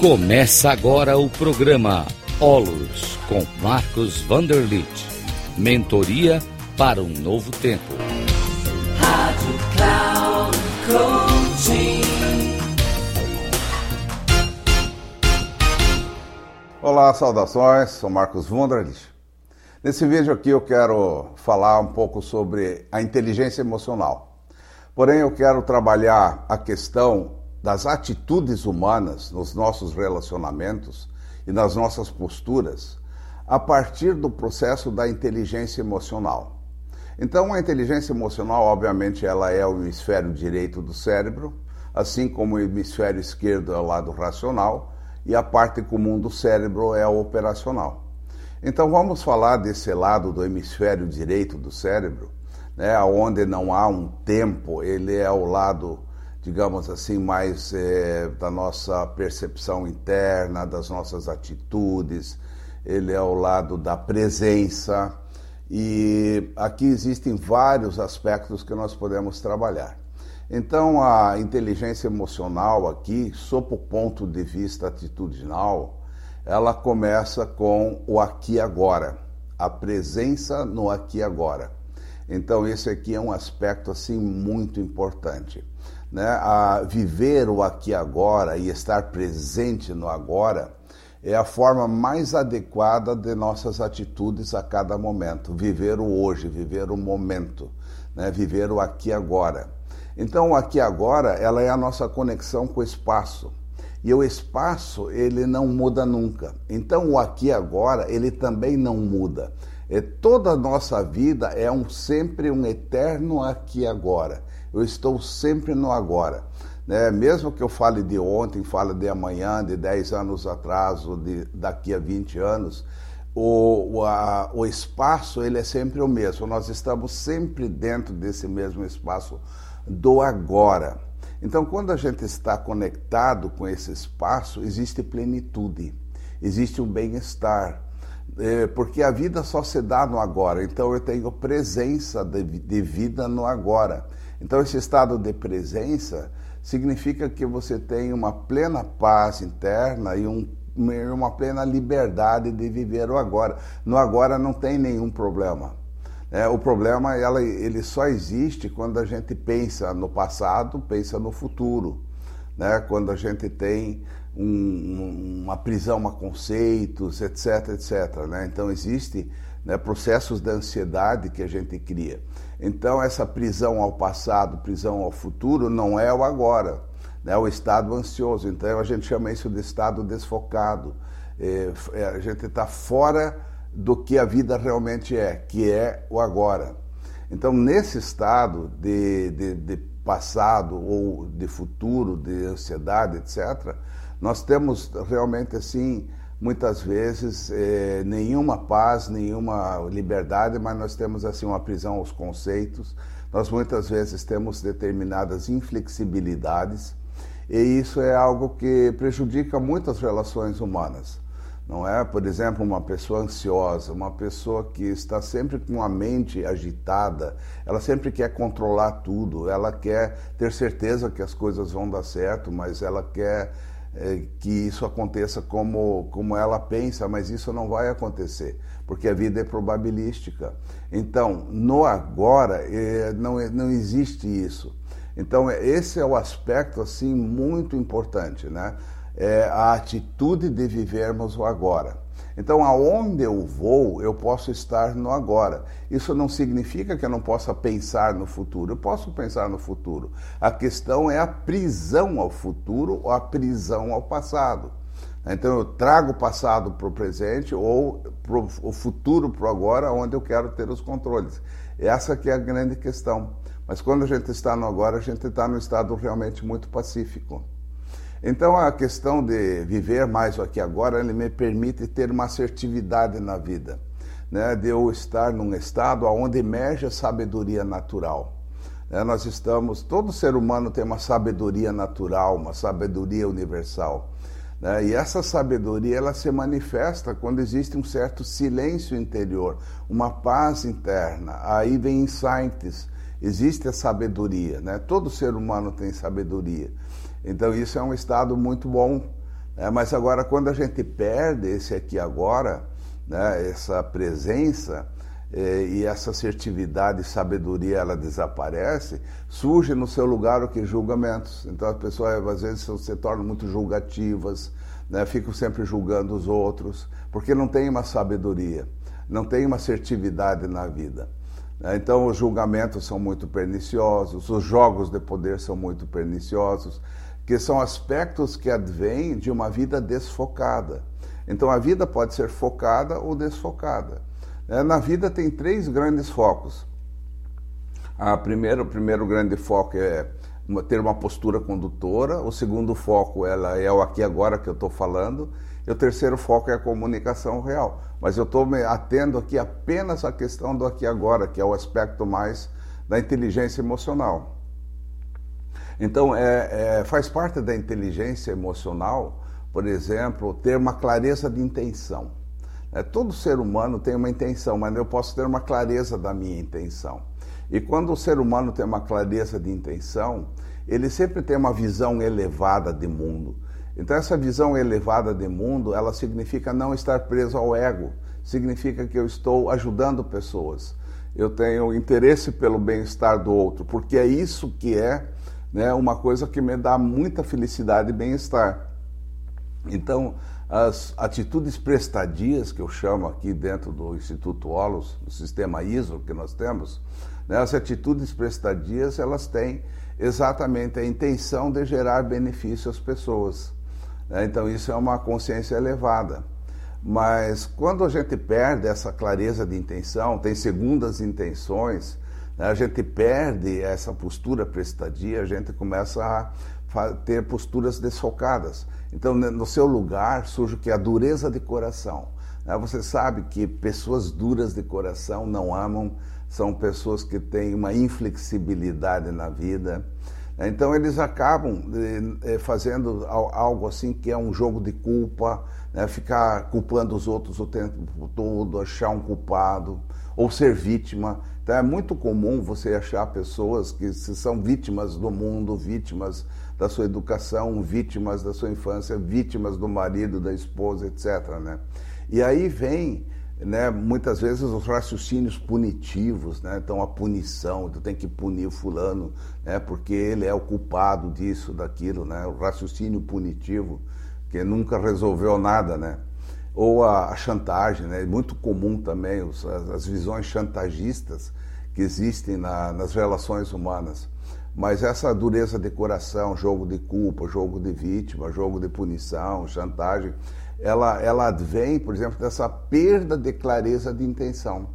Começa agora o programa Olos com Marcos Vanderlit. Mentoria para um novo tempo. Rádio Cloud Coaching. Olá, saudações. Sou Marcos Vanderlit. Nesse vídeo aqui eu quero falar um pouco sobre a inteligência emocional. Porém, eu quero trabalhar a questão das atitudes humanas nos nossos relacionamentos e nas nossas posturas a partir do processo da inteligência emocional. Então, a inteligência emocional, obviamente, ela é o hemisfério direito do cérebro, assim como o hemisfério esquerdo é o lado racional e a parte comum do cérebro é o operacional. Então, vamos falar desse lado do hemisfério direito do cérebro, né, onde não há um tempo, ele é o lado digamos assim, mais é, da nossa percepção interna, das nossas atitudes, ele é o lado da presença. E aqui existem vários aspectos que nós podemos trabalhar. Então, a inteligência emocional aqui, sob o ponto de vista atitudinal, ela começa com o aqui agora, a presença no aqui agora. Então, esse aqui é um aspecto assim muito importante né, a viver o aqui agora e estar presente no agora é a forma mais adequada de nossas atitudes a cada momento. Viver o hoje, viver o momento, né, viver o aqui agora. Então, o aqui agora, ela é a nossa conexão com o espaço. E o espaço, ele não muda nunca. Então, o aqui agora, ele também não muda. E toda a nossa vida é um sempre um eterno aqui agora eu estou sempre no agora. Né? Mesmo que eu fale de ontem, fale de amanhã, de 10 anos atrás, ou de daqui a 20 anos, o, a, o espaço ele é sempre o mesmo. Nós estamos sempre dentro desse mesmo espaço do agora. Então, quando a gente está conectado com esse espaço, existe plenitude, existe um bem-estar, é, porque a vida só se dá no agora. Então, eu tenho presença de vida no agora. Então, esse estado de presença significa que você tem uma plena paz interna e um, uma plena liberdade de viver o agora. No agora não tem nenhum problema. É, o problema ela, ele só existe quando a gente pensa no passado, pensa no futuro. Né? Quando a gente tem um, uma prisão a conceitos, etc, etc. Né? Então, existe né, processos de ansiedade que a gente cria. Então, essa prisão ao passado, prisão ao futuro, não é o agora, né, o estado ansioso. Então, a gente chama isso de estado desfocado. É, é, a gente está fora do que a vida realmente é, que é o agora. Então, nesse estado de, de, de passado ou de futuro, de ansiedade, etc., nós temos realmente assim muitas vezes é, nenhuma paz, nenhuma liberdade, mas nós temos assim uma prisão aos conceitos. Nós muitas vezes temos determinadas inflexibilidades e isso é algo que prejudica muitas relações humanas. Não é, por exemplo, uma pessoa ansiosa, uma pessoa que está sempre com a mente agitada, ela sempre quer controlar tudo, ela quer ter certeza que as coisas vão dar certo, mas ela quer que isso aconteça como, como ela pensa, mas isso não vai acontecer, porque a vida é probabilística. Então, no agora, é, não, não existe isso. Então, esse é o aspecto assim muito importante, né? É a atitude de vivermos o agora. Então, aonde eu vou, eu posso estar no agora. Isso não significa que eu não possa pensar no futuro. Eu posso pensar no futuro. A questão é a prisão ao futuro ou a prisão ao passado. Então, eu trago o passado para o presente ou pro, o futuro para o agora, onde eu quero ter os controles. Essa que é a grande questão. Mas quando a gente está no agora, a gente está no estado realmente muito pacífico. Então a questão de viver mais aqui agora, ele me permite ter uma assertividade na vida, né? de eu estar num estado onde emerge a sabedoria natural. É, nós estamos, todo ser humano tem uma sabedoria natural, uma sabedoria universal. Né? E essa sabedoria ela se manifesta quando existe um certo silêncio interior, uma paz interna. Aí vem insights, existe a sabedoria. Né? Todo ser humano tem sabedoria. Então, isso é um estado muito bom. É, mas agora, quando a gente perde esse aqui agora, né, essa presença é, e essa assertividade e sabedoria ela desaparece, surge no seu lugar o que? Julgamentos. Então as pessoas às vezes se tornam muito julgativas, né, ficam sempre julgando os outros, porque não tem uma sabedoria, não tem uma assertividade na vida. Né. Então, os julgamentos são muito perniciosos, os jogos de poder são muito perniciosos, que são aspectos que advêm de uma vida desfocada. Então, a vida pode ser focada ou desfocada. É, na vida tem três grandes focos. A primeira, o primeiro grande foco é ter uma postura condutora, o segundo foco ela é o aqui agora que eu estou falando, e o terceiro foco é a comunicação real. Mas eu estou me atendo aqui apenas à questão do aqui agora, que é o aspecto mais da inteligência emocional. Então, é, é, faz parte da inteligência emocional, por exemplo, ter uma clareza de intenção. É, todo ser humano tem uma intenção, mas eu posso ter uma clareza da minha intenção. E quando o ser humano tem uma clareza de intenção, ele sempre tem uma visão elevada de mundo. Então essa visão elevada de mundo, ela significa não estar preso ao ego, significa que eu estou ajudando pessoas. Eu tenho interesse pelo bem-estar do outro, porque é isso que é né, uma coisa que me dá muita felicidade e bem-estar. Então, as atitudes prestadias, que eu chamo aqui dentro do Instituto Olos, do sistema ISO que nós temos, né, as atitudes prestadias, elas têm exatamente a intenção de gerar benefício às pessoas. Né? Então, isso é uma consciência elevada. Mas quando a gente perde essa clareza de intenção, tem segundas intenções, a gente perde essa postura prestadia, a gente começa a ter posturas desfocadas. Então, no seu lugar surge o que? A dureza de coração. Né, você sabe que pessoas duras de coração não amam, são pessoas que têm uma inflexibilidade na vida. Então, eles acabam eh, fazendo algo assim que é um jogo de culpa, né? ficar culpando os outros o tempo todo, achar um culpado ou ser vítima. Então é muito comum você achar pessoas que são vítimas do mundo, vítimas da sua educação, vítimas da sua infância, vítimas do marido, da esposa, etc. Né? E aí vem né, muitas vezes os raciocínios punitivos, né? então a punição, tu tem que punir o fulano, né, porque ele é o culpado disso, daquilo, né, o raciocínio punitivo, que nunca resolveu nada, né ou a, a chantagem, né? é muito comum também os, as, as, visões chantagistas que existem na, nas relações humanas. Mas essa dureza de coração, jogo de culpa, jogo de vítima, jogo de punição, chantagem, ela, ela advém, por exemplo, dessa perda de clareza de intenção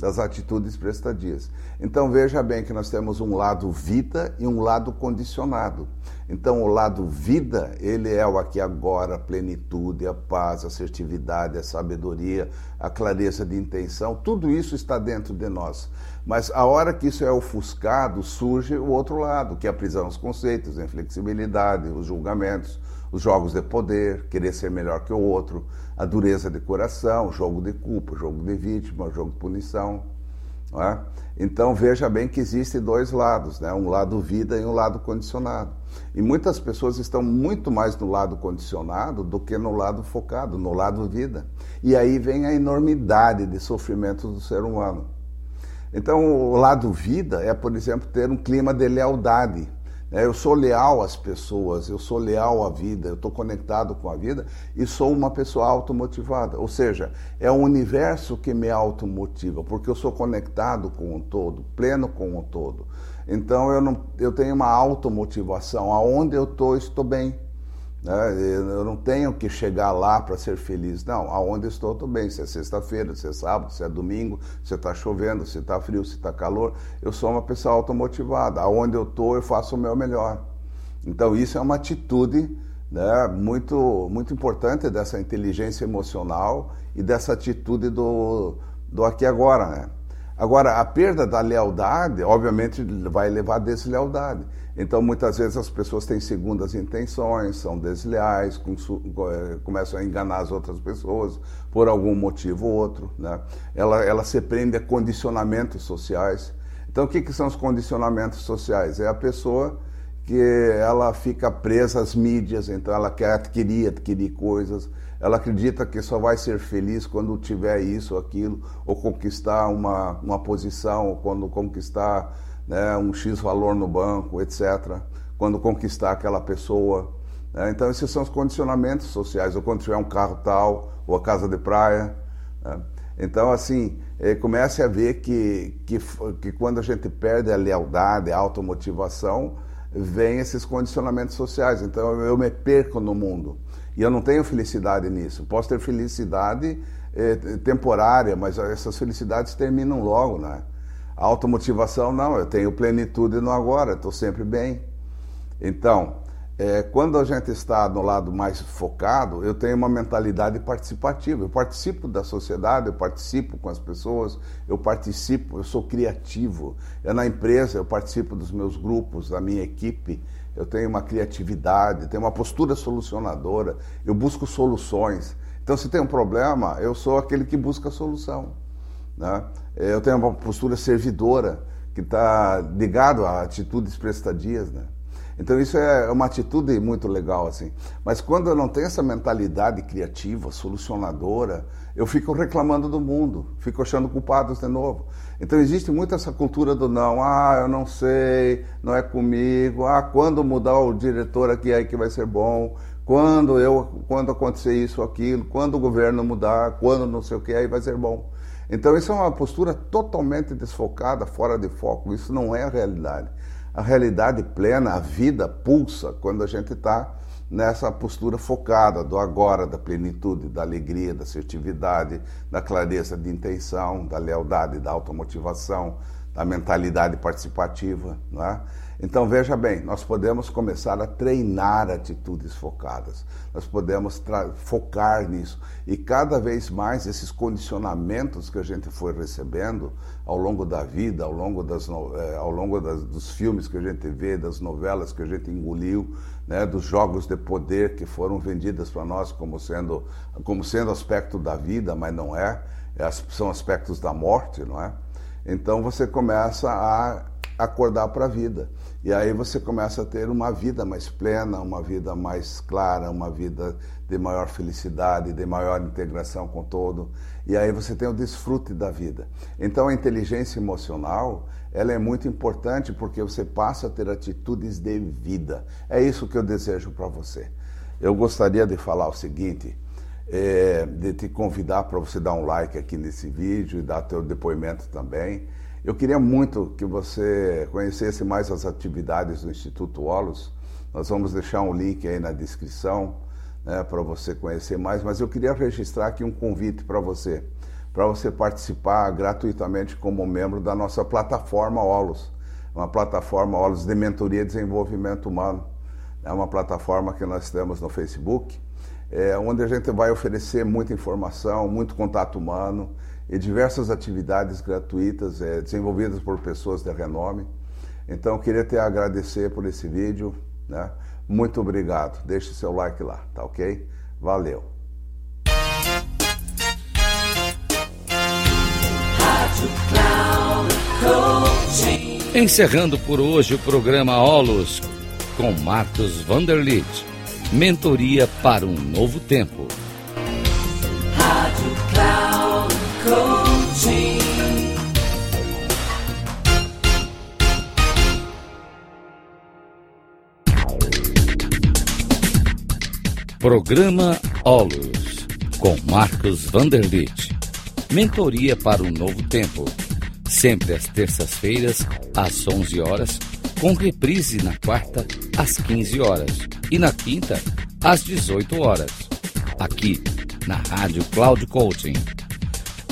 das atitudes prestadias. Então veja bem que nós temos um lado vida e um lado condicionado. Então o lado vida, ele é o aqui agora, a plenitude, a paz, a assertividade, a sabedoria, a clareza de intenção, tudo isso está dentro de nós. Mas a hora que isso é ofuscado, surge o outro lado, que é a prisão aos conceitos, a inflexibilidade, os julgamentos, os jogos de poder, querer ser melhor que o outro, a dureza de coração, jogo de culpa, jogo de vítima, jogo de punição. É? Então veja bem que existem dois lados, né? um lado vida e um lado condicionado. E muitas pessoas estão muito mais no lado condicionado do que no lado focado, no lado vida. E aí vem a enormidade de sofrimento do ser humano. Então o lado vida é, por exemplo, ter um clima de lealdade eu sou leal às pessoas, eu sou leal à vida, eu estou conectado com a vida e sou uma pessoa automotivada. Ou seja, é o universo que me automotiva, porque eu sou conectado com o todo, pleno com o todo. Então eu, não, eu tenho uma automotivação. Aonde eu estou, estou bem. Né? Eu não tenho que chegar lá para ser feliz. Não, aonde estou, estou bem. Se é sexta-feira, se é sábado, se é domingo, se está chovendo, se está frio, se está calor. Eu sou uma pessoa automotivada. Aonde eu estou, eu faço o meu melhor. Então, isso é uma atitude né, muito, muito importante dessa inteligência emocional e dessa atitude do, do aqui e agora. Né? Agora, a perda da lealdade, obviamente, vai levar à deslealdade. Então, muitas vezes as pessoas têm segundas intenções, são desleais, eh, começam a enganar as outras pessoas por algum motivo ou outro. Né? Ela, ela se prende a condicionamentos sociais. Então, o que, que são os condicionamentos sociais? É a pessoa porque ela fica presa às mídias, então ela quer adquirir, adquirir coisas. Ela acredita que só vai ser feliz quando tiver isso, aquilo, ou conquistar uma, uma posição, ou quando conquistar né, um X valor no banco, etc. Quando conquistar aquela pessoa. Né? Então, esses são os condicionamentos sociais, ou quando tiver um carro tal, ou a casa de praia. Né? Então, assim, é, comece a ver que, que, que quando a gente perde a lealdade, a automotivação, vem esses condicionamentos sociais. Então eu me perco no mundo. E eu não tenho felicidade nisso. Posso ter felicidade é, temporária, mas essas felicidades terminam logo, né? A automotivação, não, eu tenho plenitude no agora, estou sempre bem. Então, é, quando a gente está no lado mais focado, eu tenho uma mentalidade participativa. Eu participo da sociedade, eu participo com as pessoas, eu participo, eu sou criativo. Eu, na empresa, eu participo dos meus grupos, da minha equipe. Eu tenho uma criatividade, tenho uma postura solucionadora, eu busco soluções. Então, se tem um problema, eu sou aquele que busca a solução. Né? Eu tenho uma postura servidora, que está ligado a atitudes prestadias. Né? Então isso é uma atitude muito legal assim. Mas quando eu não tenho essa mentalidade criativa, solucionadora, eu fico reclamando do mundo, fico achando culpados de novo. Então existe muito essa cultura do não, ah, eu não sei, não é comigo, ah, quando mudar o diretor aqui aí que vai ser bom, quando eu, quando acontecer isso aquilo, quando o governo mudar, quando não sei o que aí vai ser bom. Então isso é uma postura totalmente desfocada, fora de foco. Isso não é a realidade a realidade plena, a vida pulsa quando a gente está nessa postura focada do agora, da plenitude, da alegria, da assertividade, da clareza de intenção, da lealdade, da automotivação, da mentalidade participativa. Não é? Então veja bem, nós podemos começar a treinar atitudes focadas, nós podemos focar nisso e cada vez mais esses condicionamentos que a gente foi recebendo ao longo da vida, ao longo, das, eh, ao longo das, dos filmes que a gente vê, das novelas que a gente engoliu, né, dos jogos de poder que foram vendidas para nós como sendo, como sendo aspecto da vida, mas não é, é são aspectos da morte, não é? Então você começa a acordar para a vida. E aí você começa a ter uma vida mais plena, uma vida mais clara, uma vida de maior felicidade, de maior integração com todo. E aí você tem o desfrute da vida. Então a inteligência emocional, ela é muito importante porque você passa a ter atitudes de vida. É isso que eu desejo para você. Eu gostaria de falar o seguinte, é, de te convidar para você dar um like aqui nesse vídeo e dar teu depoimento também. Eu queria muito que você conhecesse mais as atividades do Instituto Olos. Nós vamos deixar um link aí na descrição né, para você conhecer mais, mas eu queria registrar aqui um convite para você, para você participar gratuitamente como membro da nossa plataforma Olos, uma plataforma Olos de Mentoria e Desenvolvimento Humano. É uma plataforma que nós temos no Facebook, é, onde a gente vai oferecer muita informação, muito contato humano e diversas atividades gratuitas é, desenvolvidas por pessoas de renome. Então, queria te agradecer por esse vídeo. Né? Muito obrigado. Deixe seu like lá, tá ok? Valeu. Encerrando por hoje o programa Olos com Marcos Vanderlit. Mentoria para um novo tempo. Programa Olus, com Marcos Vanderlit. Mentoria para um novo tempo. Sempre às terças-feiras, às 11 horas, com reprise na quarta, às 15 horas. E na quinta, às 18 horas. Aqui, na Rádio Cloud Coaching.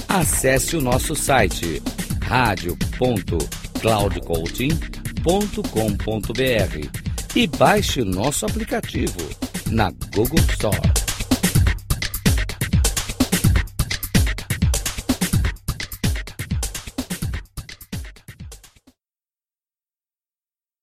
Acesse o nosso site radio.cloudcoaching.com.br e baixe o nosso aplicativo na Google Store.